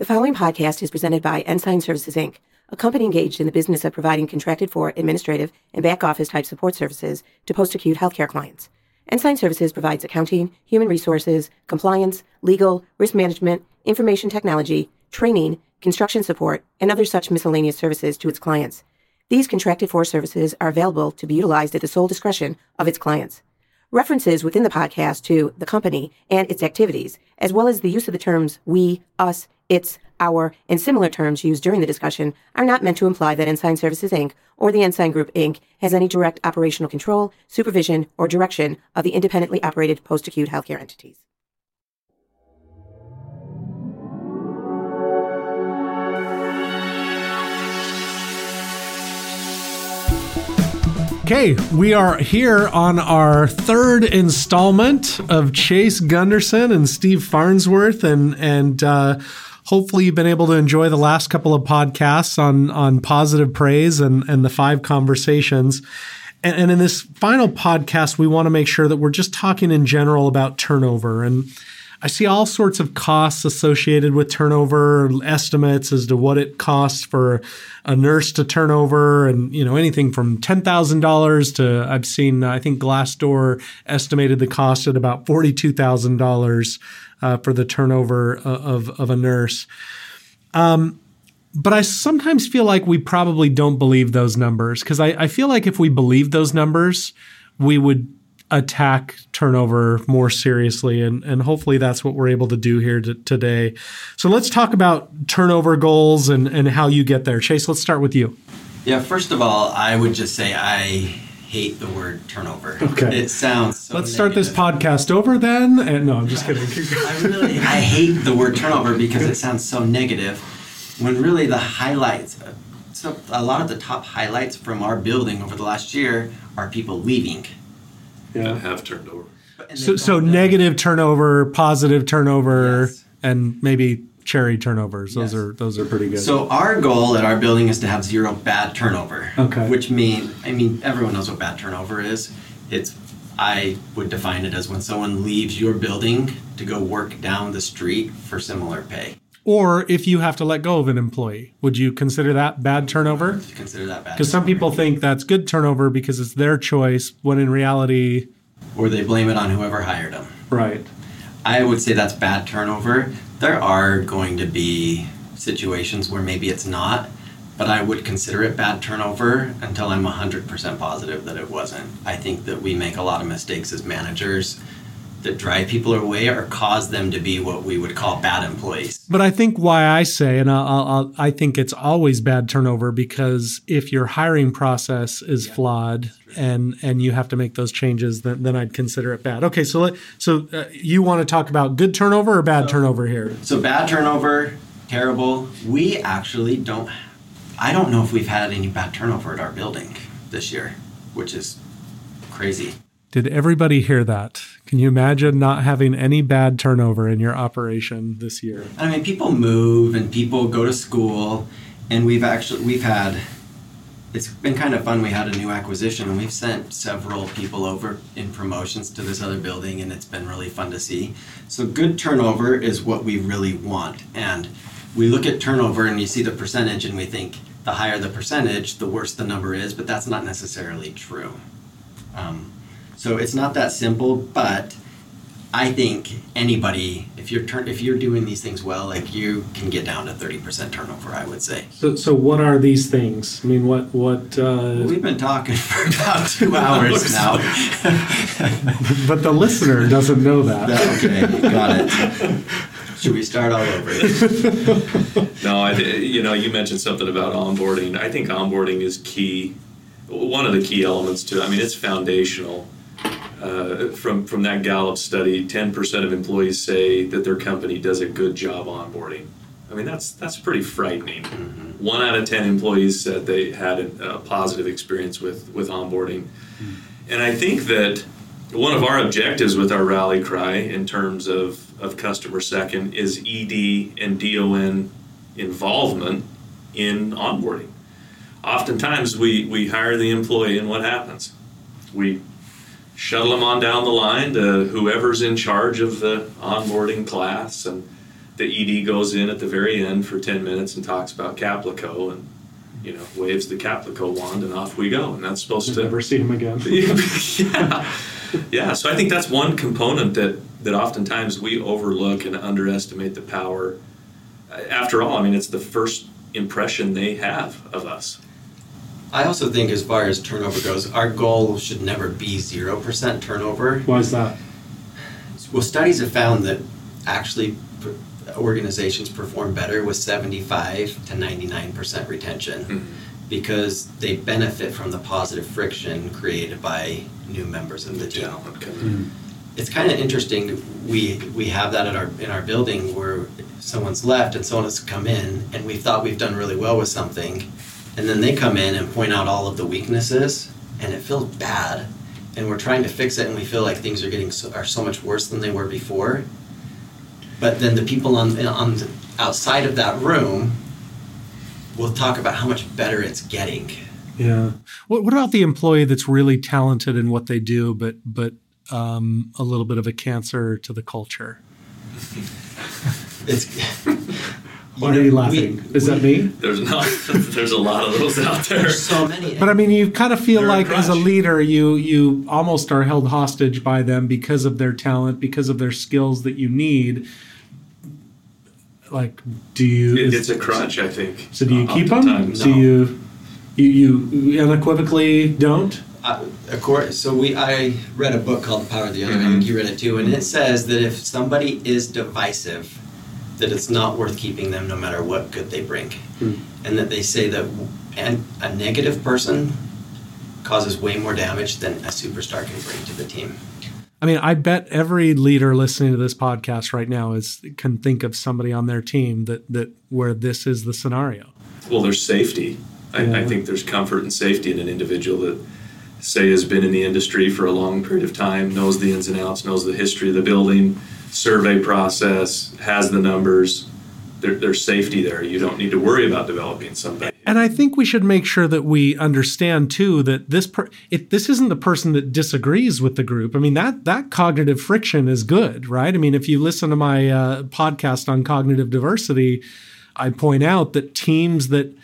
The following podcast is presented by Ensign Services Inc., a company engaged in the business of providing contracted for administrative and back office type support services to post acute healthcare clients. Ensign Services provides accounting, human resources, compliance, legal, risk management, information technology, training, construction support, and other such miscellaneous services to its clients. These contracted for services are available to be utilized at the sole discretion of its clients. References within the podcast to the company and its activities, as well as the use of the terms we, us, its, our, and similar terms used during the discussion are not meant to imply that Ensign Services Inc. or the Ensign Group Inc. has any direct operational control, supervision, or direction of the independently operated post-acute healthcare entities. Okay, we are here on our third installment of Chase Gunderson and Steve Farnsworth, and and uh, hopefully you've been able to enjoy the last couple of podcasts on on positive praise and and the five conversations. And, and in this final podcast, we want to make sure that we're just talking in general about turnover and I see all sorts of costs associated with turnover, estimates as to what it costs for a nurse to turn over, and you know anything from ten thousand dollars to I've seen I think Glassdoor estimated the cost at about forty two thousand uh, dollars for the turnover of of a nurse. Um, but I sometimes feel like we probably don't believe those numbers because I, I feel like if we believe those numbers, we would attack turnover more seriously. And, and hopefully that's what we're able to do here to, today. So let's talk about turnover goals and, and how you get there. Chase, let's start with you. Yeah, first of all, I would just say I hate the word turnover. Okay. It sounds so Let's start this negative. podcast over then. And no, I'm just kidding. I really I hate the word turnover because it sounds so negative when really the highlights so a lot of the top highlights from our building over the last year are people leaving. Yeah. have turned over. So, so negative turnover, positive turnover, Yes. and maybe cherry turnovers. Those Yes. are those are pretty good. So our goal at our building is to have zero bad turnover. Okay. Which mean I mean everyone knows what bad turnover is. It's I would define it as when someone leaves your building to go work down the street for similar pay. Or if you have to let go of an employee, would you consider that bad turnover? If you consider that bad. Because some people think that's good turnover because it's their choice, when in reality, or they blame it on whoever hired them. right. I would say that's bad turnover. There are going to be situations where maybe it's not, but I would consider it bad turnover until I'm 100% positive that it wasn't. I think that we make a lot of mistakes as managers that drive people away or cause them to be what we would call bad employees. But I think why I say, and I'll, I'll, I think it's always bad turnover because if your hiring process is flawed and and you have to make those changes, then, then I'd consider it bad. Okay, so let, so uh, you want to talk about good turnover or bad turnover here? So bad turnover, terrible. We actually don't, I don't know if we've had any bad turnover at our building this year, which is crazy. Did everybody hear that? Can you imagine not having any bad turnover in your operation this year? I mean, people move and people go to school, and we've actually we've had. It's been kind of fun. We had a new acquisition, and we've sent several people over in promotions to this other building, and it's been really fun to see. So good turnover is what we really want, and we look at turnover and you see the percentage, and we think the higher the percentage, the worse the number is, but that's not necessarily true. Um, so it's not that simple, but I think anybody, if you're turn, if you're doing these things well, like you can get down to thirty percent turnover. I would say. So, so what are these things? I mean, what what? Uh, We've been talking for about two hours now. but the listener doesn't know that. okay, got it. Should we start all over? No, I, you know, you mentioned something about onboarding. I think onboarding is key. One of the key elements to. I mean, it's foundational. Uh, from from that Gallup study, ten percent of employees say that their company does a good job onboarding. I mean, that's that's pretty frightening. One out of ten employees said they had a, a positive experience with with onboarding, and I think that one of our objectives with our rally cry in terms of of customer second is ED and DON involvement in onboarding. Oftentimes, we we hire the employee, and what happens? We shuttle them on down the line to whoever's in charge of the onboarding class and the ED goes in at the very end for 10 minutes and talks about Caplico and you know waves the Caplico wand and off we go and that's supposed to Never see him again. yeah. Yeah so I think that's one component that that oftentimes we overlook and underestimate the power. After all I mean it's the first impression they have of us I also think, as far as turnover goes, our goal should never be 0% turnover. Why is that? Well, studies have found that actually organizations perform better with 75 to 99% retention Mhm. because they benefit from the positive friction created by new members of the team. talent coming It's kind of interesting. We we have that at our in our building where someone's left and someone has come in, and we thought we've done really well with something, and then they come in and point out all of the weaknesses, and it feels bad, and we're trying to fix it, and we feel like things are getting so, are so much worse than they were before. But then the people on on the, outside of that room will talk about how much better it's getting. Yeah. What, what about the employee that's really talented in what they do, but but um, a little bit of a cancer to the culture? It's. Why are you laughing? Is that me? there's not there's a lot of those out there There's so many. But I mean, you kind of feel They're a like as a leader, you you almost are held hostage by them because of their talent, because of their skills that you need. Like, do you? It- is- it's a crutch I think So do you keep them? oftentimes. Do you? You you unequivocally don't. Uh, of course, so we I read a book called The Power of the Other. I Mhm. think you read it too, and it says that if somebody is divisive, that it's not worth keeping them no matter what good they bring, Hmm. and that they say that w- and a negative person causes way more damage than a superstar can bring to the team. I mean, I bet every leader listening to this podcast right now is can think of somebody on their team that that where this is the scenario. Well, there's safety. I, I think there's comfort and safety in an individual that, say, has been in the industry for a long period of time, knows the ins and outs, knows the history of the building, survey process, has the numbers. There, there's safety there. You don't need to worry about developing somebody. And I think we should make sure that we understand too that this per, this isn't the person that disagrees with the group. I mean that that cognitive friction is good, right? I mean, if you listen to my uh, podcast on cognitive diversity, I point out that teams that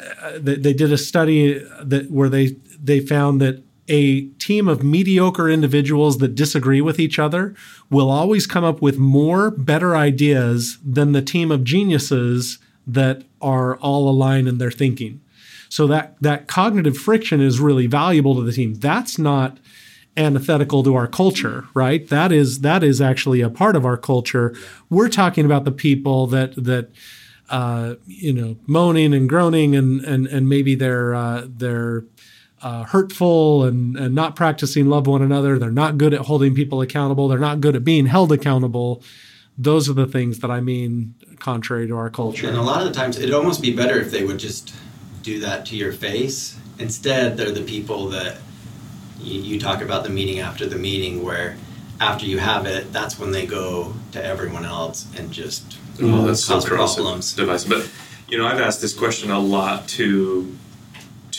uh, that they did a study that where they they found that a team of mediocre individuals that disagree with each other will always come up with more better ideas than the team of geniuses that are all aligned in their thinking. So that that cognitive friction is really valuable to the team. That's not antithetical to our culture, right? That is that is actually a part of our culture. We're talking about the people that that uh, you know moaning and groaning and and and maybe they're uh, they're uh, hurtful and and not practicing love one another. They're not good at holding people accountable. They're not good at being held accountable. Those are the things that I mean, contrary to our culture. And a lot of the times, it'd almost be better if they would just do that to your face. Instead, they're the people that you, you talk about the meeting after the meeting, where after you have it, that's when they go to everyone else and just Oh, that's so cause corrosive, problems. divisive. But you know, I've asked this question a lot to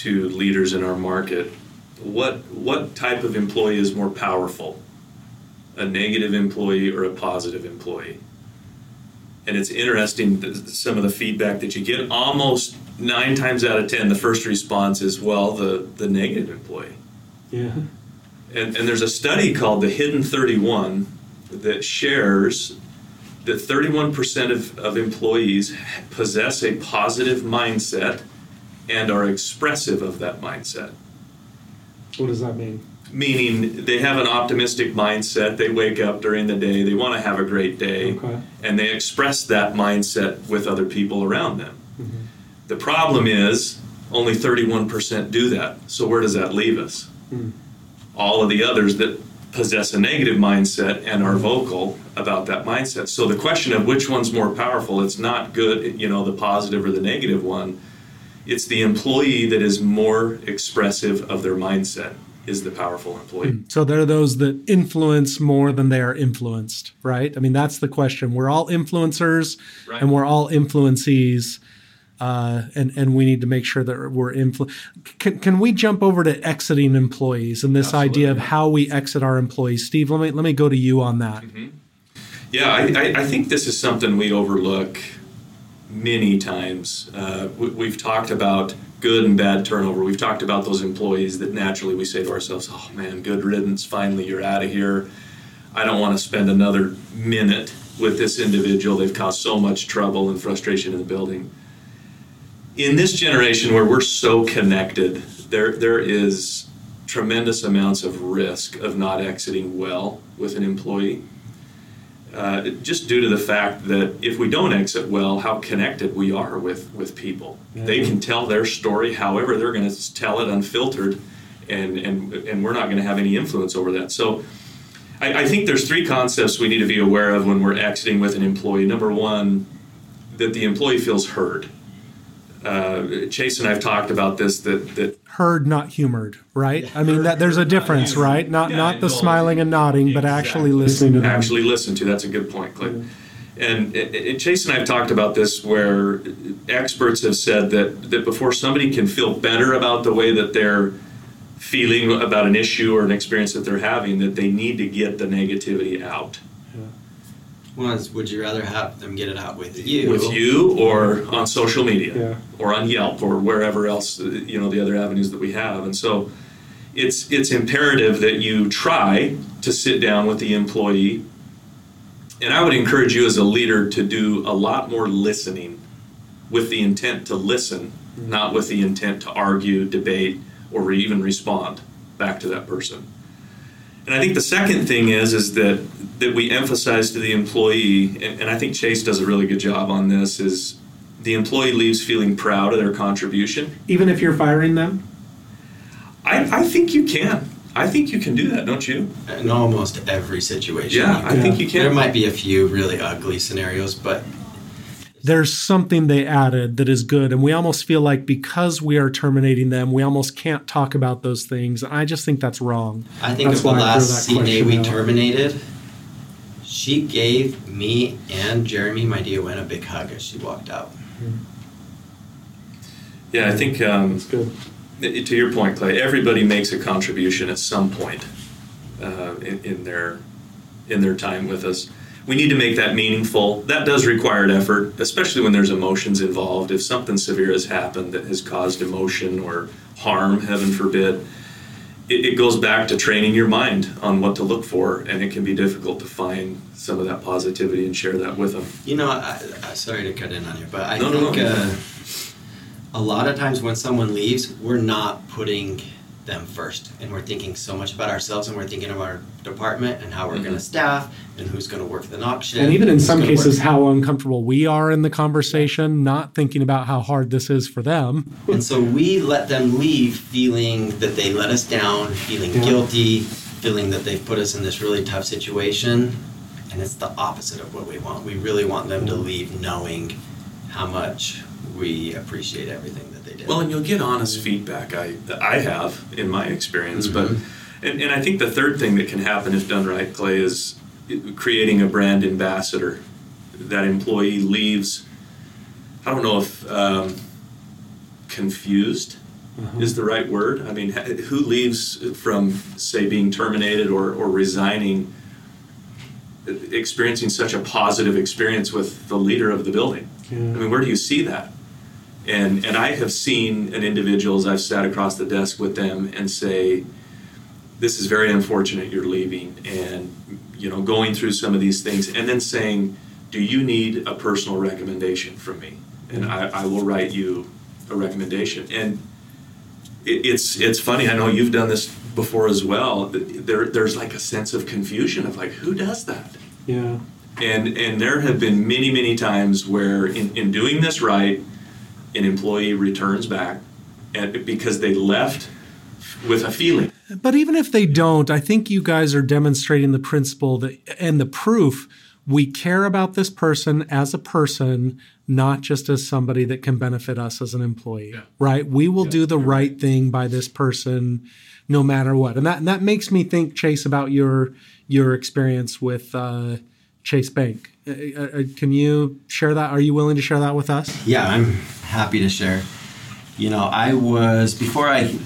to leaders in our market. What what type of employee is more powerful? A negative employee or a positive employee? And it's interesting some of the feedback that you get. Almost nine times out of ten, the first response is, "Well, the the negative employee." Yeah. And, and there's a study called the Hidden 31 that shares that 31% of, of employees possess a positive mindset and are expressive of that mindset. What does that mean? Meaning they have an optimistic mindset, they wake up during the day, they want to have a great day, Okay. and they express that mindset with other people around them. Mm-hmm. The problem is only 31% do that. So where does that leave us? Hmm. All of the others that possess a negative mindset and are vocal about that mindset. So the question of which one's more powerful, it's not good, you know, the positive or the negative one. It's the employee that is more expressive of their mindset is the powerful employee. So there are those that influence more than they are influenced, right? I mean, that's the question. We're all influencers Right. and we're all influencees. Uh, and and we need to make sure that we're influ- can, can we jump over to exiting employees and this idea of how we exit our employees steve let me let me go to you on that Yeah, I, I, I think this is something we overlook many times. Uh, we, we've talked about good and bad turnover. We've talked about those employees that naturally we say to ourselves, oh man, good riddance, finally you're out of here. I don't want to spend another minute with this individual. They've caused so much trouble and frustration in the building. In this generation where we're so connected, there there is tremendous amounts of risk of not exiting well with an employee. Uh, just due to the fact that if we don't exit well, how connected we are with, with people. Yeah. They can tell their story however they're going to tell it unfiltered, and, and, and we're not going to have any influence over that. So I, I think there's three concepts we need to be aware of when we're exiting with an employee. Number one, that the employee feels heard. Uh, Chase and I have talked about this that, that Heard, not humored, right? I mean, that there's a difference, right? Not Yeah, not the indulged. smiling and nodding, but actually listening to them. actually listen to. That's a good point, Clay. And, and Chase and I have talked about this where experts have said that, that before somebody can feel better about the way that they're feeling about an issue or an experience that they're having, that they need to get the negativity out Was would you rather have them get it out with you? with you or on social media Yeah. or on Yelp or wherever else, uh, you know, the other avenues that we have. And so it's, it's imperative that you try to sit down with the employee And I would encourage you as a leader to do a lot more listening with the intent to listen, not with the intent to argue, debate, or even respond back to that person. And I think the second thing is is that that we emphasize to the employee, and, and I think Chase does a really good job on this, is the employee leaves feeling proud of their contribution. Even if you're firing them? I, I think you can. I think you can do that, don't you? in almost every situation. Yeah, I think you can. There might be a few really ugly scenarios, but There's something they added that is good. And we almost feel like because we are terminating them, we almost can't talk about those things. And I just think that's wrong. I think That's of the why I threw last that CNA we out. terminated. She gave me and Jeremy, my DON, a big hug as she walked out. Yeah, I think um, That's good. to your point, Clay. Everybody makes a contribution at some point uh, in, in their in their time with us. We need to make that meaningful. That does require effort, especially when there's emotions involved. If something severe has happened that has caused emotion or harm, heaven forbid, it, it goes back to training your mind on what to look for, and it can be difficult to find some of that positivity and share that with them. You know, I, I, sorry to cut in on you, but I No, no, think no. uh, a lot of times when someone leaves, we're not putting them first, and we're thinking so much about ourselves, and we're thinking of our department and how we're going Mhm. to staff and who's going to work the NOC shift. And even in some cases, work- how uncomfortable we are in the conversation, not thinking about how hard this is for them. And so we let them leave feeling that they let us down, feeling Yeah. guilty, feeling that they've put us in this really tough situation. And it's the opposite of what we want. We really want them to leave knowing how much we appreciate everything that they did. Well, and you'll get honest feedback. I I have in my experience, but Mhm. and, and I think the third thing that can happen if done right, Clay, is creating a brand ambassador. That employee leaves. I don't know if um, confused is the right word. I mean, who leaves from say being terminated or or resigning, experiencing such a positive experience with the leader of the building? I mean, where do you see that? And and I have seen an individual as I've sat across the desk with them and say, "This is very unfortunate you're leaving," and you know, going through some of these things, and then saying, "Do you need a personal recommendation from me?" And I, I will write you a recommendation. And it, it's it's funny. I know you've done this before as well. There there's like a sense of confusion of like, who does that? Yeah. And and there have been many many times where in, in doing this right, an employee returns back, and because they left with a feeling. But even if they don't, I think you guys are demonstrating the principle that and the proof we care about this person as a person, not just as somebody that can benefit us as an employee. Right? We will do the right thing by this person no matter what. And that and that makes me think, Chase, about your your experience with uh, Chase Bank. Uh, uh, can you share that? Are you willing to share that with us? Yeah, I'm happy to share. You know, I was before I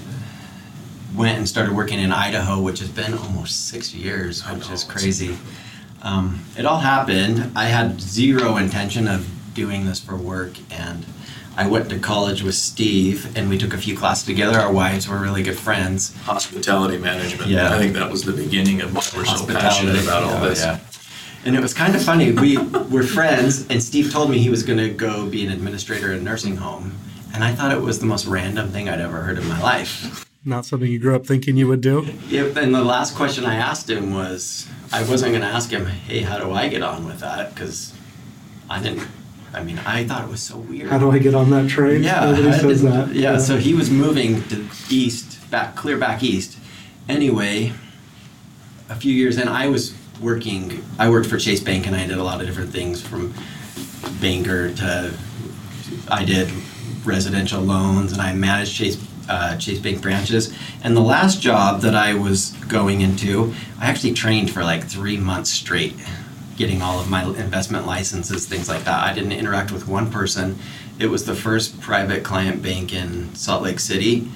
went and started working in Idaho, which has been almost six years, which know, is crazy. um, it all happened. I had zero intention of doing this for work, and I went to college with Steve, and we took a few classes together. Our wives were really good friends. Hospitality management. Yeah. I think that was the beginning of why we're so passionate about all oh, this. yeah. And it was kind of funny. We were friends, and Steve told me he was going to go be an administrator in a nursing home, and I thought it was the most random thing I'd ever heard in my life. Not something you grew up thinking you would do. If, and the last question I asked him was, I wasn't going to ask him, "Hey, how do I get on with that?" Because I didn't. I mean, I thought it was so weird. How do I get on that train? Yeah, Nobody says that. Yeah, so he was moving to east, back clear back east. Anyway, a few years in, I was working. I worked for Chase Bank, and I did a lot of different things from banker to I did residential loans, and I managed Chase uh, Chase Bank branches. And the last job that I was going into, I actually trained for like three months straight, getting all of my investment licenses, things like that. I didn't interact with one person. It was the first private client bank in Salt Lake City,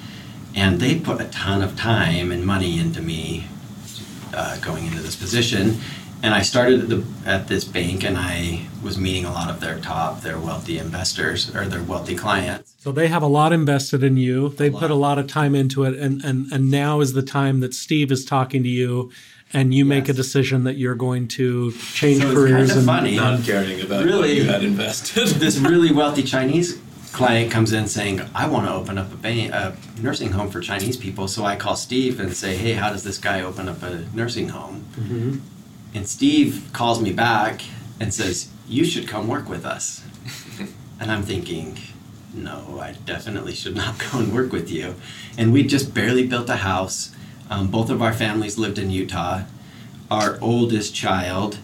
and they put a ton of time and money into me uh, going into this position. And I started at, the, at this bank, and I was meeting a lot of their top, their wealthy investors or their wealthy clients. So they have a lot invested in you. They lot. put a lot of time into it, and and and now is the time that Steve is talking to you, and you make a decision that you're going to change So careers kind of and funny. Not caring about what Really? you had invested. this really wealthy Chinese client comes in saying, I want to open up a, a nursing home for Chinese people. So I call Steve and say, Hey, how does this guy open up a nursing home? Mhm. And Steve calls me back and says, You should come work with us. and I'm thinking, No, I definitely should not go and work with you. And we just barely built a house. Um, both of our families lived in Utah. Our oldest child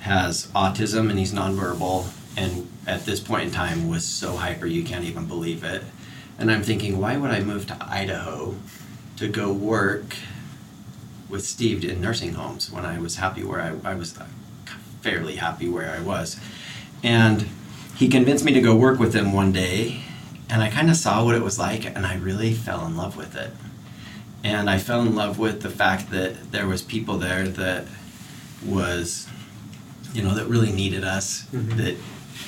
has autism and he's nonverbal, and at this point in time was so hyper you can't even believe it. And I'm thinking, why would I move to Idaho to go work with Steve in nursing homes when I was happy where I, I was fairly happy where I was. And he convinced me to go work with him one day, and I kind of saw what it was like, and I really fell in love with it. And I fell in love with the fact that there was people there that was, you know, that really needed us, Mhm. that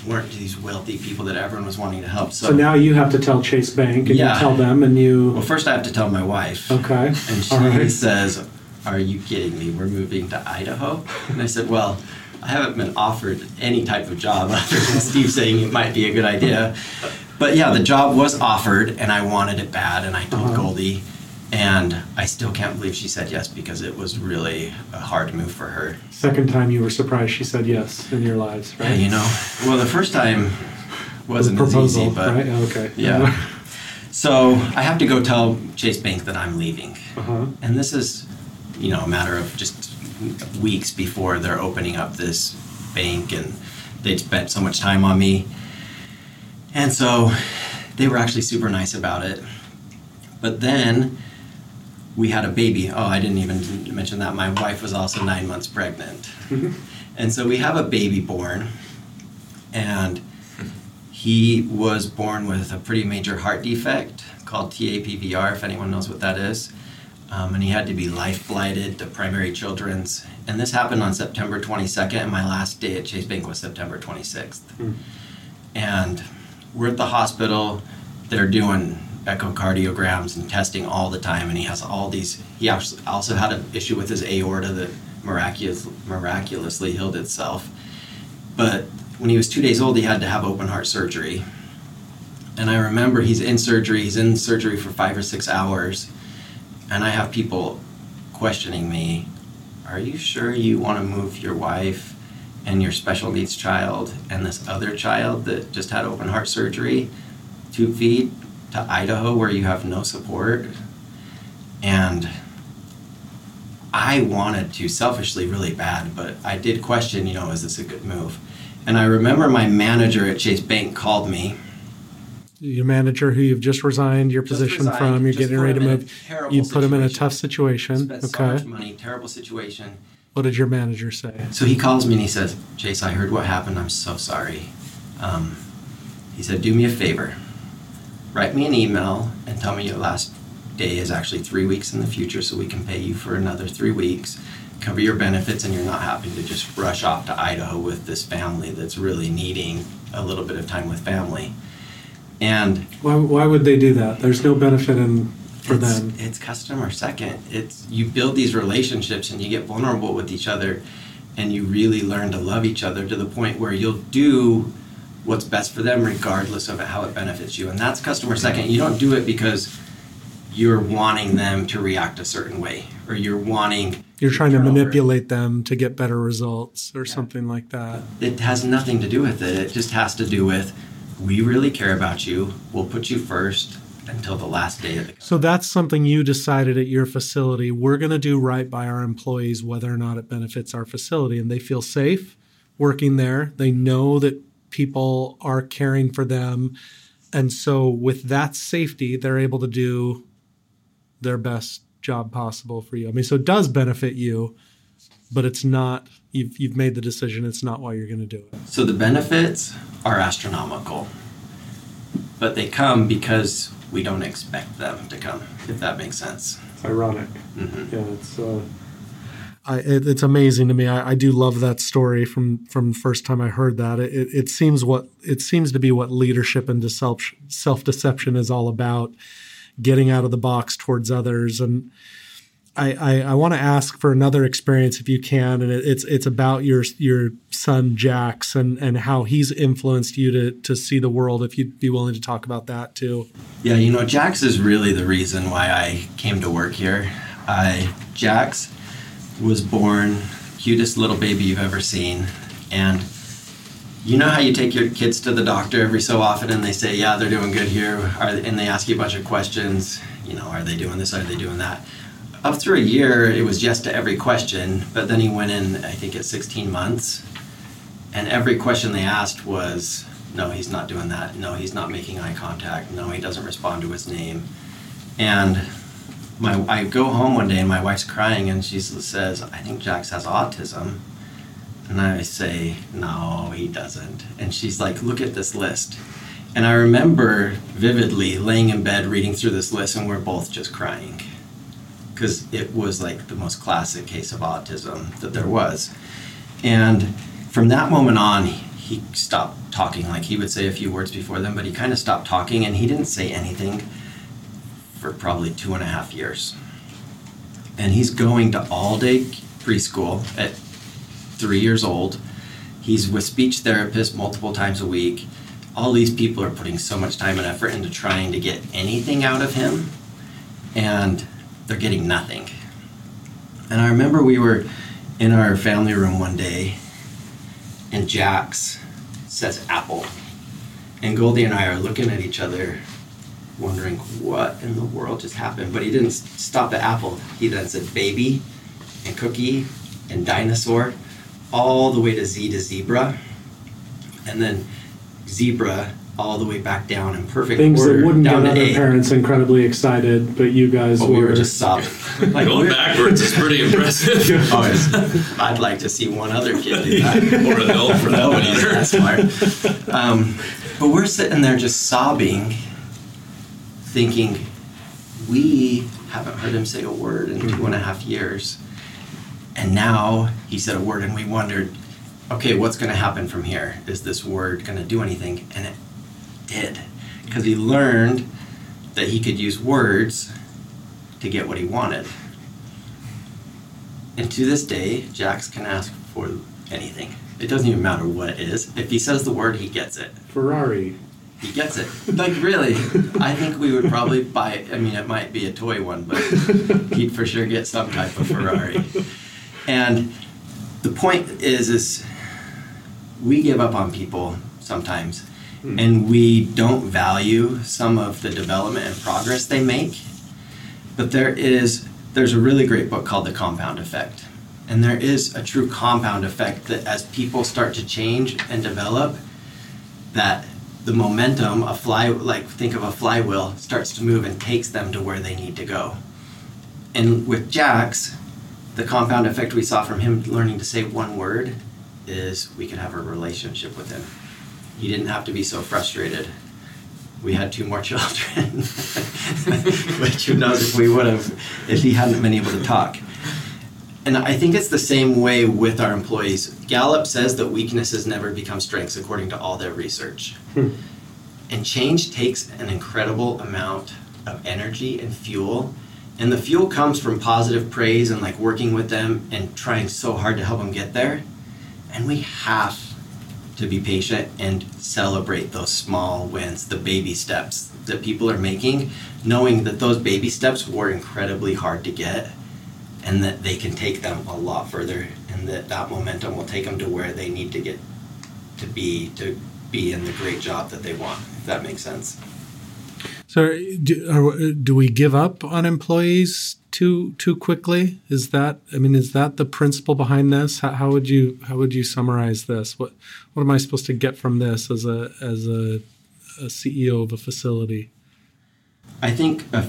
weren't these wealthy people that everyone was wanting to help. So now you have to tell Chase Bank, and Yeah. you tell them, and you well, you. first I have to tell my wife. Okay. And she All right. says, Are you kidding me? We're moving to Idaho? And I said, Well, I haven't been offered any type of job other than Steve saying it might be a good idea. But yeah, the job was offered and I wanted it bad and I told Uh-huh. Goldie. And I still can't believe she said yes because it was really a hard move for her. Second time you were surprised she said yes in your lives, right? Yeah, you know, well, the first time wasn't as easy, but right? Okay. yeah. So I have to go tell Chase Bank that I'm leaving. Uh huh. And this is, you know, a matter of just weeks before they're opening up this bank, and they'd spent so much time on me. And so they were actually super nice about it. But then we had a baby. Oh, I didn't even mention that. My wife was also nine months pregnant. And so we have a baby born, and he was born with a pretty major heart defect called TAPVR, if anyone knows what that is. Um, and he had to be life flighted to Primary Children's. And this happened on September 22nd, and my last day at Chase Bank was September 26th. Hmm. And we're at the hospital, they're doing echocardiograms and testing all the time, and he has all these. He also had an issue with his aorta that miraculous, miraculously healed itself. But when he was two days old, he had to have open heart surgery. And I remember he's in surgery, he's in surgery for five or six hours, and I have people questioning me Are you sure you want to move your wife and your special needs child and this other child that just had open heart surgery two feet to Idaho where you have no support? And I wanted to selfishly really bad, but I did question, you know, is this a good move? And I remember my manager at Chase Bank called me. Your manager, who you've just resigned your Just position resigned, from, you're getting ready to him in a move. You put him in a tough situation. Spent so Okay. much money, terrible situation. What did your manager say? So he calls me and he says, Chase, I heard what happened. I'm so sorry. Um, he said, do me a favor. Write me an email and tell me your last day is actually three weeks in the future so we can pay you for another three weeks. cover your benefits and you're not having to just rush off to Idaho with this family that's really needing a little bit of time with family. And Why, why would they do that? There's no benefit in for it's, them. It's customer second. It's you build these relationships and you get vulnerable with each other and you really learn to love each other to the point where you'll do what's best for them regardless of how it benefits you. And that's customer second. You don't do it because you're wanting them to react a certain way or you're wanting You're trying to turnover. manipulate them to get better results or something like that. It has nothing to do with it. It just has to do with we really care about you. We'll put you first until the last day of the So that's something you decided at your facility. We're going to do right by our employees, whether or not it benefits our facility. And they feel safe working there. They know that people are caring for them. And so, with that safety, they're able to do their best job possible for you. I mean, so it does benefit you, but it's not, you've, you've made the decision, it's not why you're going to do it. So the benefits are astronomical, but they come because we don't expect them to come, if that makes sense. It's ironic. Mhm. Yeah, it's. Uh, I, it, it's amazing to me. I, I do love that story from from the first time I heard that. It, it, seems what it seems to be what leadership and self deception is all about, getting out of the box towards others. And I I, I want to ask for another experience if you can, and it, it's it's about your your son Jax and and how he's influenced you to to see the world. If you'd be willing to talk about that too. Yeah, you know, Jax is really the reason why I came to work here. I Jax was born cutest little baby you've ever seen, and you know how you take your kids to the doctor every so often and they say, yeah, they're doing good here, and they ask you a bunch of questions. You know, are they doing this? Are they doing that? Up through a year, it was yes to every question, but then he went in, I think, at 16 months, and every question they asked was, no, he's not doing that. No, he's not making eye contact. No, he doesn't respond to his name. And my, I go home one day and my wife's crying and she says, I think Jax has autism. And I say, no, he doesn't. And she's like, look at this list. And I remember vividly laying in bed reading through this list and we're both just crying because it was like the most classic case of autism that there was. And from that moment on, he stopped talking. Like he would say a few words before them, but he kind of stopped talking and he didn't say anything for probably two and a half years. And he's going to all day preschool at three years old. He's with speech therapists multiple times a week. All these people are putting so much time and effort into trying to get anything out of him, and they're getting nothing. And I remember we were in our family room one day, and Jax says apple. And Goldie and I are looking at each other, wondering what in the world just happened. But he didn't stop at apple. He then said baby, and cookie, and dinosaur, all the way to Z to zebra, and then zebra all the way back down in perfect Things order that wouldn't down get to other A. parents incredibly excited, but you guys But were, we were just sobbing. Like, Going we're- backwards is pretty impressive. Oh, it's- I'd like to see one other kid do that. or an adult for that Nobody's that matter. smart. Um, but we're sitting there just sobbing, thinking, we haven't heard him say a word in two and a half years. And now he said a word, and we wondered, okay, what's going to happen from here? Is this word going to do anything? And it did. Because he learned that he could use words to get what he wanted. And to this day, Jax can ask for anything. It doesn't even matter what it is. If he says the word, he gets it. Ferrari. He gets it. Like really, I think we would probably buy. I mean, it might be a toy one, but he'd for sure get some type of Ferrari. And the point is, is we give up on people sometimes, hmm. and we don't value some of the development and progress they make. But there is there's a really great book called The Compound Effect. And there is a true compound effect that as people start to change and develop, that the momentum, a fly like think of a flywheel, starts to move and takes them to where they need to go. And with Jax, the compound effect we saw from him learning to say one word is we could have a relationship with him. He didn't have to be so frustrated. We had two more children, which who knows if we would have if he hadn't been able to talk. And I think it's the same way with our employees. Gallup says that weaknesses never become strengths according to all their research. Hmm. And change takes an incredible amount of energy and fuel. And the fuel comes from positive praise and like working with them and trying so hard to help them get there. And we have to be patient and celebrate those small wins, the baby steps that people are making, knowing that those baby steps were incredibly hard to get and that they can take them a lot further and that that momentum will take them to where they need to get to be to be in the great job that they want if that makes sense So, do, are, do we give up on employees too too quickly? Is that I mean, is that the principle behind this? How, how would you how would you summarize this? What what am I supposed to get from this as a as a, a CEO of a facility? i think uh,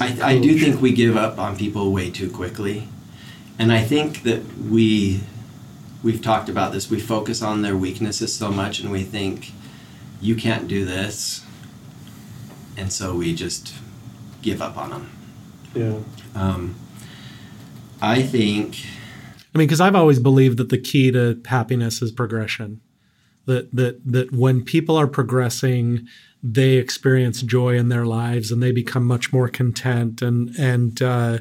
I, I do think we give up on people way too quickly and i think that we we've talked about this we focus on their weaknesses so much and we think you can't do this and so we just give up on them Yeah. um, i think I mean, because I've always believed that the key to happiness is progression. That that that when people are progressing, they experience joy in their lives and they become much more content and and uh,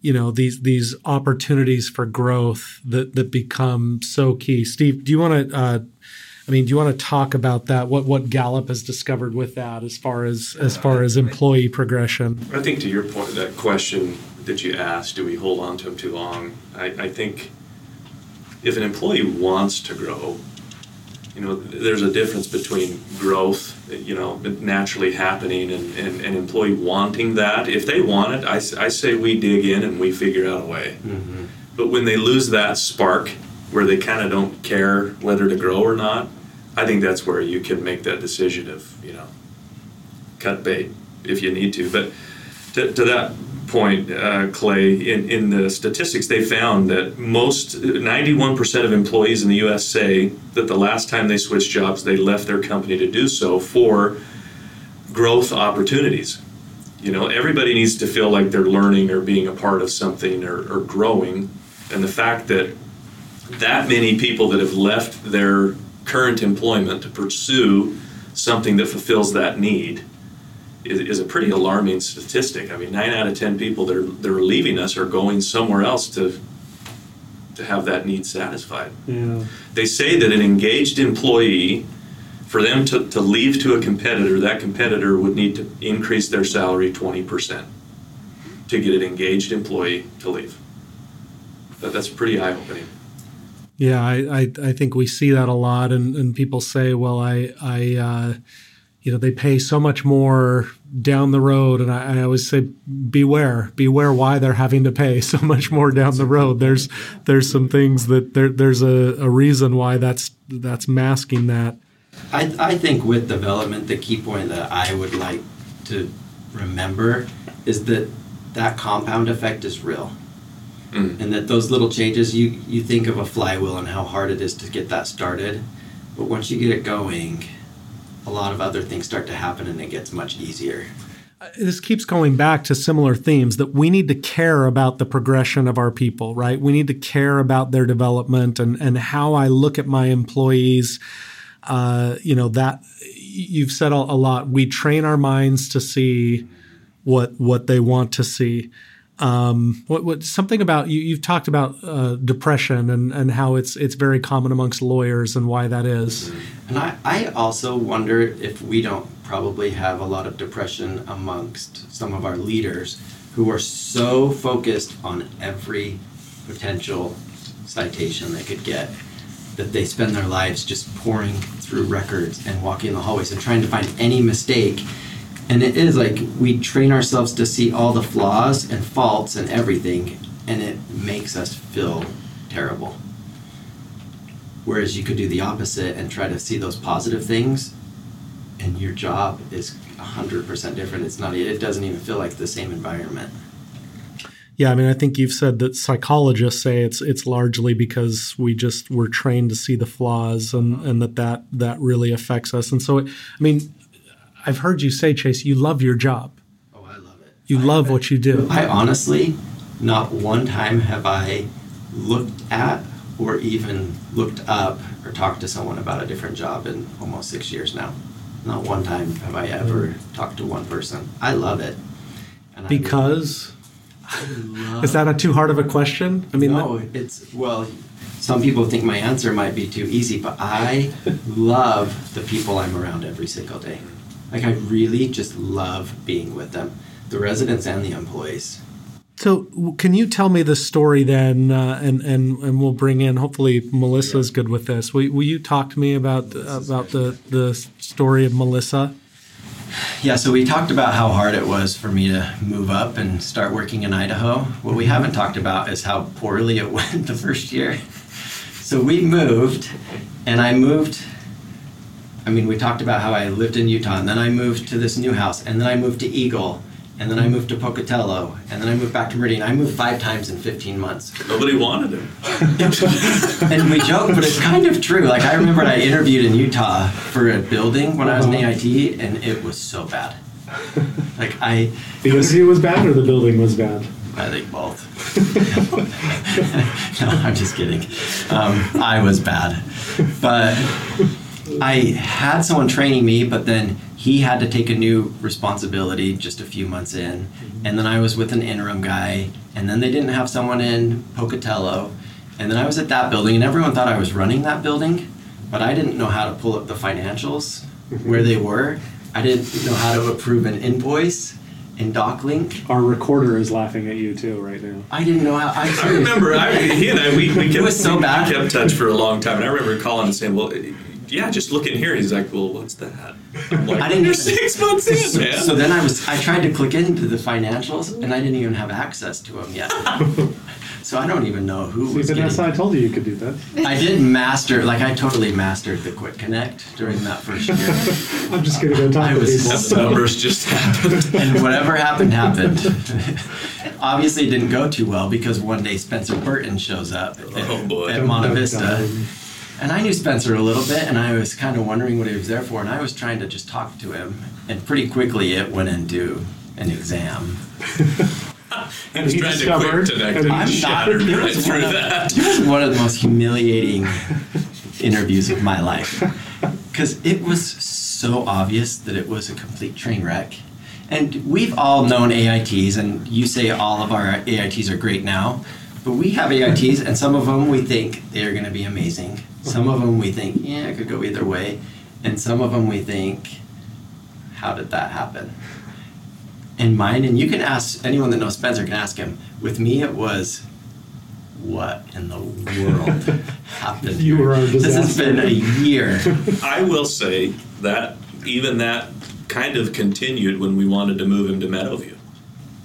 you know these these opportunities for growth that that become so key. Steve, do you want to? Uh, I mean, do you want to talk about that? What what Gallup has discovered with that, as far as as far as employee progression? I think to your point, that question that you asked, do we hold on to them too long? I, I think if an employee wants to grow, you know, there's a difference between growth, you know, naturally happening and, and an employee wanting that. If they want it, I, I say we dig in and we figure out a way. Mm-hmm. But when they lose that spark, where they kind of don't care whether to grow or not, I think that's where you can make that decision of, you know, cut bait if you need to. But to, to that point, uh, Clay, in, in the statistics, they found that most, 91% of employees in the US say that the last time they switched jobs, they left their company to do so for growth opportunities. You know, everybody needs to feel like they're learning or being a part of something or, or growing. And the fact that that many people that have left their current employment to pursue something that fulfills that need is, is a pretty alarming statistic. I mean, nine out of ten people that are, that are leaving us are going somewhere else to to have that need satisfied. Yeah. They say that an engaged employee, for them to, to leave to a competitor, that competitor would need to increase their salary twenty percent to get an engaged employee to leave. That, that's pretty eye opening. Yeah, I, I, I think we see that a lot, and, and people say, well, I, I uh, you know, they pay so much more down the road, and I, I always say, beware, beware why they're having to pay so much more down the road. There's there's some things that there, there's a, a reason why that's that's masking that. I, I think with development, the key point that I would like to remember is that that compound effect is real. Mm. And that those little changes, you, you think of a flywheel and how hard it is to get that started. But once you get it going, a lot of other things start to happen and it gets much easier. this keeps going back to similar themes that we need to care about the progression of our people, right? We need to care about their development and, and how I look at my employees. Uh, you know, that you've said a, a lot. We train our minds to see what what they want to see. Um, what, what something about you? You've talked about uh, depression and, and how it's it's very common amongst lawyers and why that is. And I, I also wonder if we don't probably have a lot of depression amongst some of our leaders who are so focused on every potential citation they could get that they spend their lives just poring through records and walking the hallways and trying to find any mistake. And it is like we train ourselves to see all the flaws and faults and everything, and it makes us feel terrible. Whereas you could do the opposite and try to see those positive things, and your job is 100% different. It's not, it doesn't even feel like the same environment. Yeah, I mean, I think you've said that psychologists say it's it's largely because we just were trained to see the flaws, and and that that that really affects us. And so, it, I mean, I've heard you say, Chase, you love your job. Oh, I love it. You love what you do. I honestly, not one time have I looked at or even looked up or talked to someone about a different job in almost six years now. Not one time have I ever mm. talked to one person. I love it. And Because I is that a too hard of a question? I mean, no, it's well. Some people think my answer might be too easy, but I love the people I'm around every single day. Like I really just love being with them, the residents and the employees. So, can you tell me the story then, uh, and and and we'll bring in. Hopefully, Melissa's good with this. Will, will you talk to me about about the the story of Melissa? Yeah, so we talked about how hard it was for me to move up and start working in Idaho. What we haven't talked about is how poorly it went the first year. So we moved, and I moved. I mean, we talked about how I lived in Utah, and then I moved to this new house, and then I moved to Eagle, and then I moved to Pocatello, and then I moved back to Meridian. I moved five times in 15 months. Nobody wanted him. and we joke, but it's kind of true. Like I remember I interviewed in Utah for a building when I was in AIT, and it was so bad. Like I, The interview was bad or the building was bad? I think both. no, I'm just kidding. Um, I was bad, but I had someone training me, but then he had to take a new responsibility just a few months in, mm-hmm. and then I was with an interim guy, and then they didn't have someone in Pocatello, and then I was at that building, and everyone thought I was running that building, but I didn't know how to pull up the financials mm-hmm. where they were. I didn't know how to approve an invoice in DocLink. Our recorder is laughing at you too right now. I didn't know how. I, I remember I, he and I we, we kept, was so we, bad. we kept touch for a long time, and I remember calling and saying, "Well, yeah, just look in here." He's like, "Well, what's that?" I'm like, I didn't You're even- six months in, So, man. so then I was I tried to click into the financials and I didn't even have access to them yet. so I don't even know who See, was Vanessa, I told you you could do that. I did master like I totally mastered the Quick Connect during that first year. I'm just gonna go talk I to was people. And the numbers just happened. and whatever happened happened. Obviously, it didn't go too well because one day Spencer Burton shows up at, Oh, boy. at Monte dun, Vista. Dun. And I knew Spencer a little bit, and I was kind of wondering what he was there for, and I was trying to just talk to him. And pretty quickly, it went into an exam. He was He trying to discovered- quick connect, and I'm he not- right through one of- that. It was one of the most humiliating interviews of my life because it was so obvious that it was a complete train wreck. And we've all known AITs, and you say all of our AITs are great now, but we have AITs, and some of them we think they're going to be amazing. Some of them we think, yeah, it could go either way. And some of them we think, how did that happen? And mine, and you can ask anyone that knows Spencer can ask him. With me, it was, what in the world happened? You were a This has been a year. I will say that even that kind of continued when we wanted to move him to Meadowview.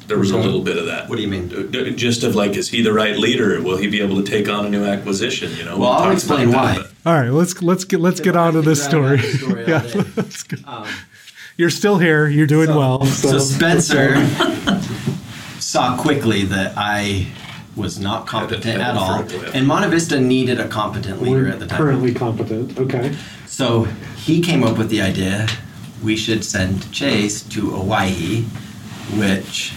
There was a little bit of that. What do you mean? Just of like, is he the right leader? Will he be able to take on a new acquisition? You know. Well, we I'll explain why. that, All right, let's let's get let's get on to this story. yeah, let's go. Um, You're still here. You're doing So- well. So Spencer saw quickly that I was not competent at all, had to and Monte Vista needed a competent leader We're at the time. currently competent. Okay. So he came up with the idea we should send Chase to Hawaii, which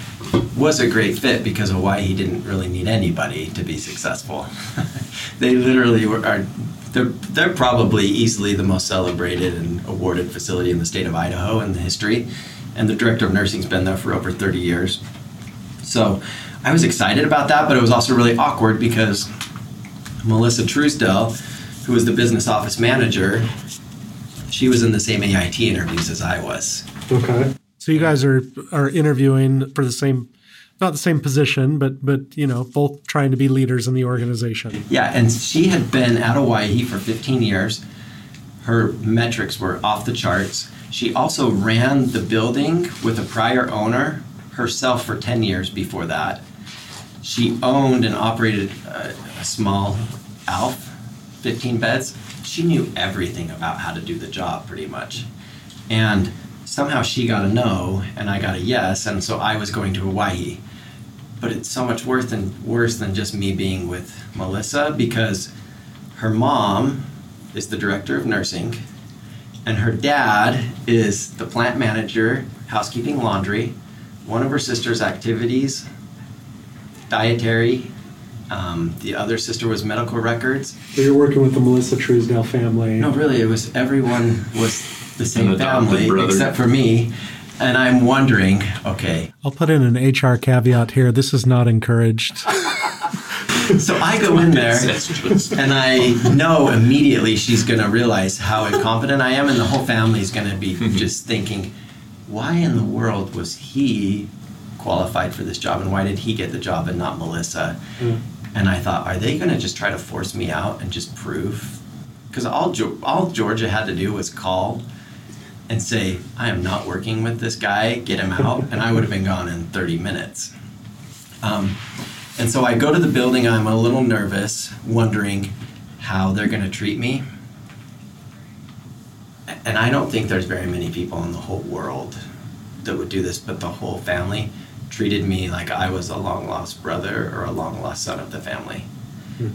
was a great fit because Hawaii didn't really need anybody to be successful. they literally were are they're, they're probably easily the most celebrated and awarded facility in the state of Idaho in the history. And the director of nursing's been there for over 30 years. So I was excited about that, but it was also really awkward because Melissa Truesdell, who was the business office manager, she was in the same AIT interviews as I was. Okay. So you guys are are interviewing for the same, not the same position, but but you know both trying to be leaders in the organization. Yeah, and she had been at Hawaii for 15 years. Her metrics were off the charts. She also ran the building with a prior owner herself for 10 years before that. She owned and operated a, a small ALF, 15 beds. She knew everything about how to do the job pretty much. And somehow she got a no and I got a yes, and so I was going to Hawaii. But it's so much worse than worse than just me being with Melissa because her mom is the director of nursing and her dad is the plant manager, housekeeping, laundry. One of her sister's activities dietary. Um, the other sister was medical records. So you're working with the Melissa Truesdale family. No, really, it was everyone was the same adopted family brother. except for me. And I'm wondering, okay, I'll put in an HR caveat here. This is not encouraged. so I go in there and I know immediately she's going to realize how incompetent I am, and the whole family is going to be just thinking, why in the world was he qualified for this job, and why did he get the job and not Melissa? Mm. And I thought, are they going to just try to force me out and just prove? Because all Geo- all Georgia had to do was call and say, I am not working with this guy, get him out, and I would have been gone in 30 minutes. Um, and so I go to the building, I'm a little nervous, wondering how they're going to treat me. And I don't think there's very many people in the whole world that would do this, but the whole family treated me like I was a long lost brother or a long lost son of the family. Hmm.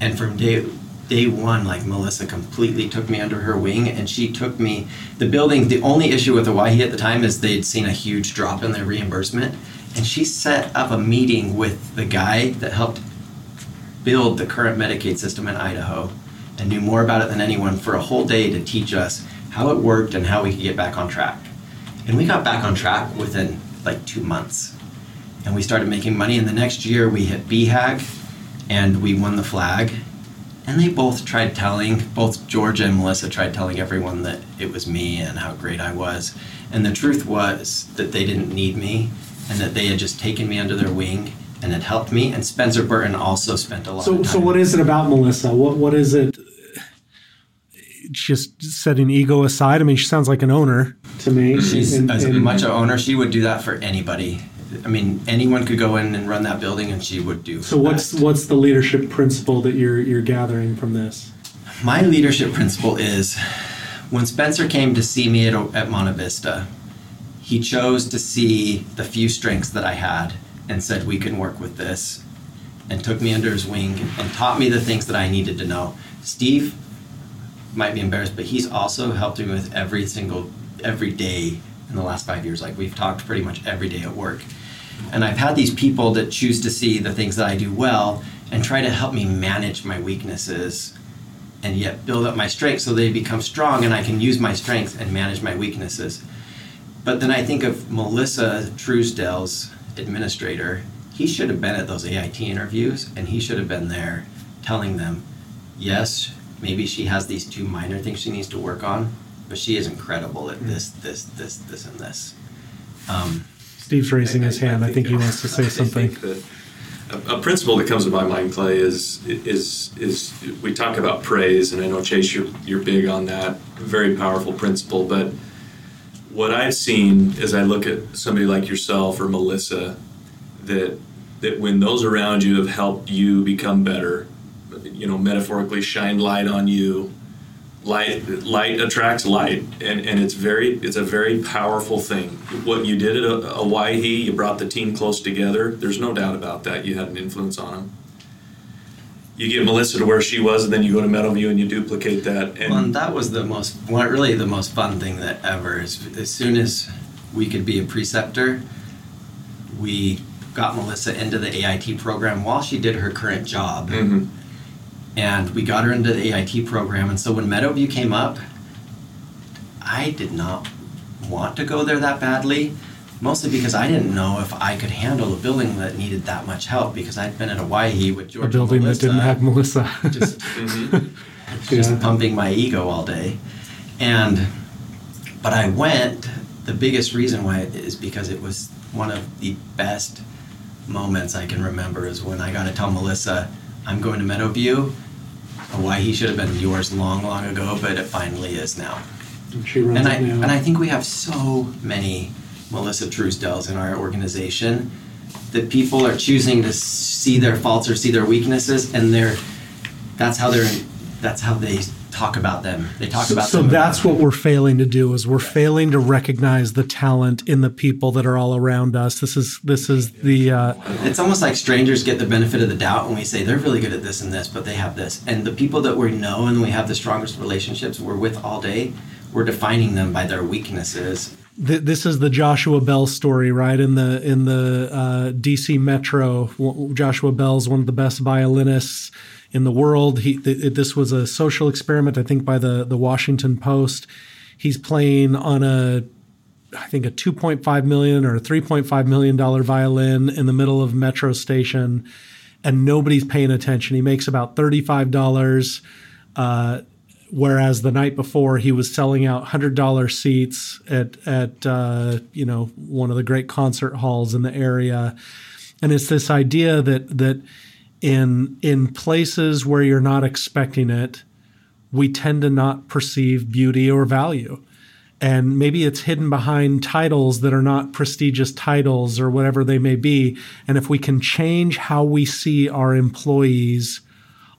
And from day day one, like Melissa completely took me under her wing, and she took me. The building. The only issue with Hawaii at the time is they'd seen a huge drop in their reimbursement, and she set up a meeting with the guy that helped build the current Medicaid system in Idaho, and knew more about it than anyone for a whole day to teach us how it worked and how we could get back on track. And we got back on track within like two months. And we started making money. And the next year we hit BHAG and we won the flag. And they both tried telling, both Georgia and Melissa tried telling everyone that it was me and how great I was. And the truth was that they didn't need me and that they had just taken me under their wing and had helped me. And Spencer Burton also spent a lot So, of time. so what is it about Melissa? What what is it Just setting ego aside. I mean, she sounds like an owner. to me? She's And- as and- much an owner. She would do that for anybody. I mean, anyone could go in and run that building, and she would do. So what's that. what's the leadership principle that you're you're gathering from this? my leadership principle is when Spencer came to see me at, at Monte Vista, he chose to see the few strengths that I had and said we can work with this, and took me under his wing and taught me the things that I needed to know. Steve might be embarrassed, but he's also helped me with every single every day in the last five years. Like we've talked pretty much every day at work. And I've had these people that choose to see the things that I do well and try to help me manage my weaknesses and yet build up my strengths so they become strong and I can use my strengths and manage my weaknesses. But then I think of Melissa Truesdale's administrator. He should have been at those AIT interviews and he should have been there telling them, yes, maybe she has these two minor things she needs to work on, but she is incredible at this, this, this, this, and this. Um, Steve's raising his hand. I think he wants to say uh, something. a, a principle that comes to my mind, Clay, is is is we talk about praise, and I know Chase, you're you're big on that. Very powerful principle, but what I've seen as I look at somebody like yourself or Melissa, that that when those around you have helped you become better, you know, metaphorically shine light on you, light light attracts light and, and it's very it's a very powerful thing what you did at a, Hawaii you brought the team close together there's no doubt about that you had an influence on them you get Melissa to where she was and then you go to Meadowview and you duplicate that and Well, and that was the most, one, really the most fun thing that ever. Is as soon as we could be a preceptor, we got Melissa into the AIT program while she did her current job, Mhm. And we got her into the AIT program. And so when Meadowview came up, I did not want to go there that badly. Mostly because I didn't know if I could handle a building that needed that much help because I'd been at Hawaii with George A building that didn't have Melissa. just Mhm. just Yeah. pumping my ego all day. And but I went. The biggest reason why is because it was one of the best moments I can remember is when I got to tell Melissa, I'm going to Meadowview. Why he should have been yours long, long ago, but it finally is now. And she runs And I it now. and I think we have so many Melissa Truesdells in our organization that people are choosing to see their faults or see their weaknesses, and they're that's how they're that's how they talk about them. They talk about so that's what we're failing to do is we're failing to recognize the talent in the people that are all around us. This is this is the uh, It's almost like strangers get the benefit of the doubt when we say they're really good at this and this, but they have this. And the people that we know and we have the strongest relationships we're with all day, we're defining them by their weaknesses. Th- this is the Joshua Bell story, right? In the in the uh, DC Metro, Joshua Bell's one of the best violinists in the world. He th- this was a social experiment, I think, by the the Washington Post. He's playing on a I think a 2.5 million or a 3.5 million dollar violin in the middle of Metro Station, and nobody's paying attention. He makes about thirty five dollars. Uh, whereas the night before he was selling out hundred dollar seats at at uh, you know one of the great concert halls in the area, and it's this idea that that in in places where you're not expecting it, we tend to not perceive beauty or value. And maybe it's hidden behind titles that are not prestigious titles or whatever they may be. And if we can change how we see our employees,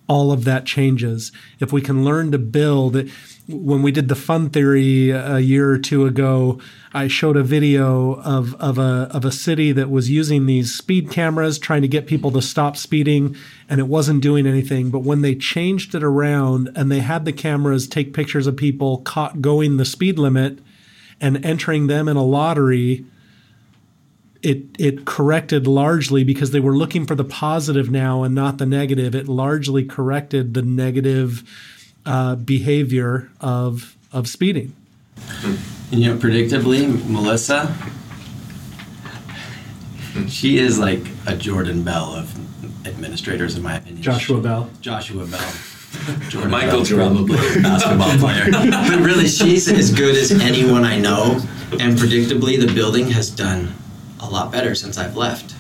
all of that changes. If we can learn to build, when we did the fun theory a year or two ago, I showed a video of, of a of a city that was using these speed cameras trying to get people to stop speeding and it wasn't doing anything. But when they changed it around and they had the cameras take pictures of people caught going the speed limit and entering them in a lottery, it it corrected largely because they were looking for the positive now and not the negative. It largely corrected the negative uh, behavior of of speeding. And, you know, predictably, Melissa, she is like a Jordan Bell of administrators, in my opinion. Joshua Bell. Joshua Bell. Jordan Michael Bell's probably a basketball player. but really, she's as good as anyone I know. And predictably, the building has done a lot better since I've left.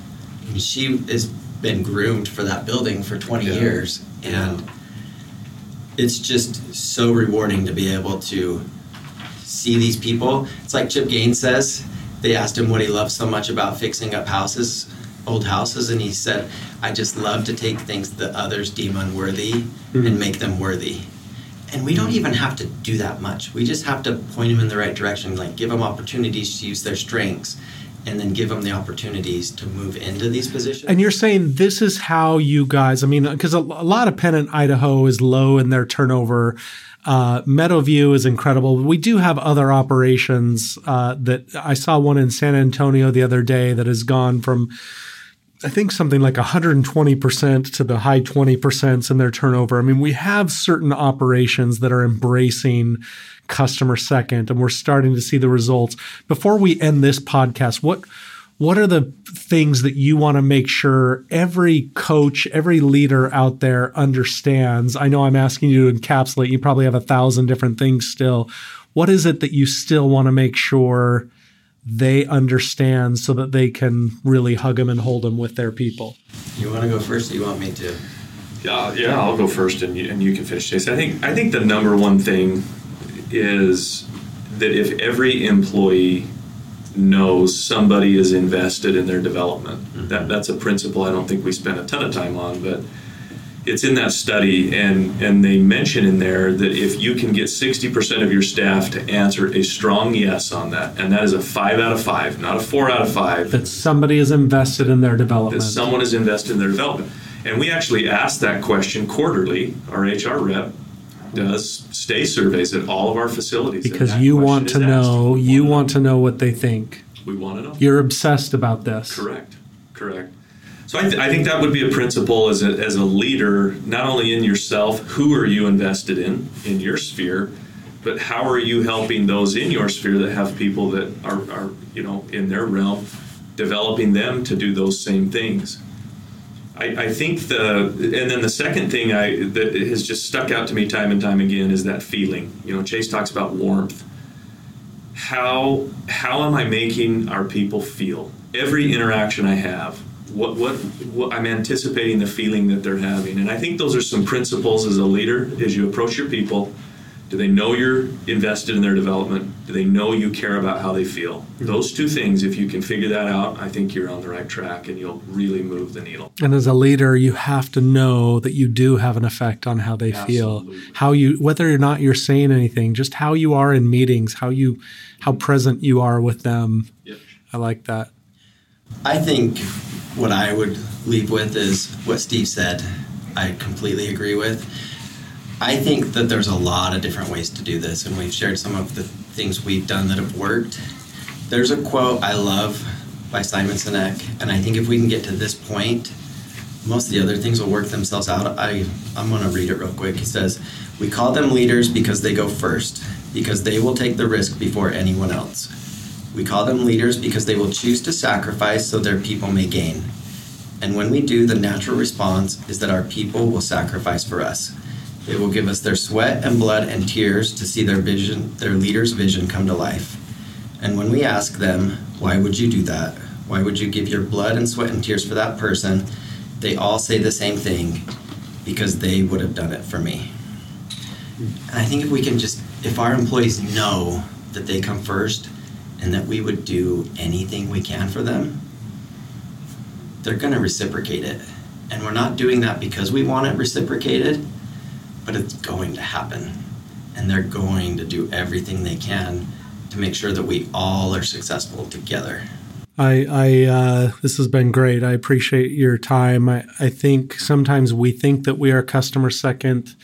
Mean, she has been groomed for that building for 20 Yeah. years. And it's just so rewarding to be able to see these people. It's like Chip Gaines says. They asked him what he loves so much about fixing up houses, old houses, and he said, I just love to take things that others deem unworthy and hmm. make them worthy. And we don't hmm. even have to do that much. We just have to point them in the right direction, like give them opportunities to use their strengths, and then give them the opportunities to move into these positions. And you're saying this is how you guys, I mean, because a, a lot of Pennant, Idaho is low in their turnover. Uh, Meadowview is incredible. We do have other operations uh, that I saw one in San Antonio the other day that has gone from, I think, something like 120% to the high 20% in their turnover. I mean, we have certain operations that are embracing customer second, and we're starting to see the results. Before we end this podcast, what what are the things that you want to make sure every coach, every leader out there understands? I know I'm asking you to encapsulate. You probably have a thousand different things still. What is it that you still want to make sure they understand so that they can really hug them and hold them with their people? you want to go first, or you want me to? Yeah, yeah, I'll go first, and you, and you can finish, Chase. I think I think the number one thing is that if every employee knows somebody is invested in their development, mm-hmm. that that's a principle I don't think we spend a ton of time on, but it's in that study, and and they mention in there that if you can get sixty percent of your staff to answer a strong yes on that, and that is a five out of five, not a four out of five, That somebody is invested in their development. that someone is invested in their development. And we actually ask that question quarterly. Our HR rep does stay surveys at all of our facilities. because you want to know, you want to know what they think. We want to know. You're obsessed about this. Correct. Correct. So I, th- I think that would be a principle as a, as a leader, not only in yourself, who are you invested in, in your sphere, but how are you helping those in your sphere that have people that are, are you know, in their realm, developing them to do those same things. I, I think the, and then the second thing I, that has just stuck out to me time and time again is that feeling. You know, Chase talks about warmth how how am I making our people feel? Every interaction I have, what, what what I'm anticipating the feeling that they're having, and I think those are some principles as a leader as you approach your people. Do they know you're invested in their development? Do they know you care about how they feel? Mm-hmm. Those two things, if you can figure that out, I think you're on the right track and you'll really move the needle. And as a leader, you have to know that you do have an effect on how they feel. How you whether or not you're saying anything, just how you are in meetings, how you how present you are with them. Yep. I like that. I think what I would leave with is what Steve said. I completely agree with. I think that there's a lot of different ways to do this, and we've shared some of the things we've done that have worked. there's a quote I love by Simon Sinek, and I think if we can get to this point, most of the other things will work themselves out. I, I'm going to read it real quick. He says, We call them leaders because they go first, because they will take the risk before anyone else. We call them leaders because they will choose to sacrifice so their people may gain. And when we do, the natural response is that our people will sacrifice for us. They will give us their sweat and blood and tears to see their vision, their leader's vision come to life. And when we ask them, why would you do that? Why would you give your blood and sweat and tears for that person? They all say the same thing because they would have done it for me. And I think if we can just, if our employees know that they come first and that we would do anything we can for them, they're going to reciprocate it. And we're not doing that because we want it reciprocated, but it's going to happen. And they're going to do everything they can to make sure that we all are successful together. I, I uh, this has been great. I appreciate your time. I, I think sometimes we think that we are customer second,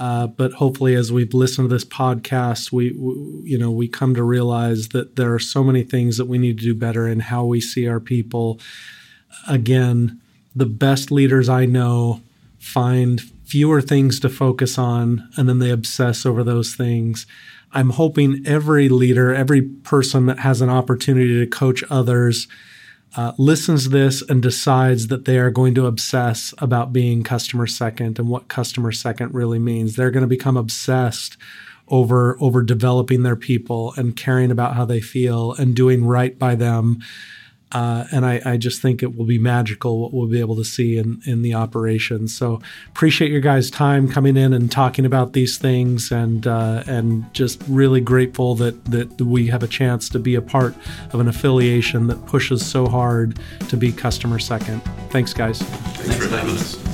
uh, but hopefully, as we've listened to this podcast, we, we, you know we come to realize that there are so many things that we need to do better in how we see our people. Again, the best leaders I know find fewer things to focus on, and then they obsess over those things. I'm hoping every leader, every person that has an opportunity to coach others, uh, listens this and decides that they are going to obsess about being customer second and what customer second really means. They're going to become obsessed over over developing their people and caring about how they feel and doing right by them uh, and I, I, just think it will be magical what we'll be able to see in, in the operation. So appreciate your guys' time coming in and talking about these things, and uh, and just really grateful that that we have a chance to be a part of an affiliation that pushes so hard to be customer second. Thanks, guys. Thanks for having us.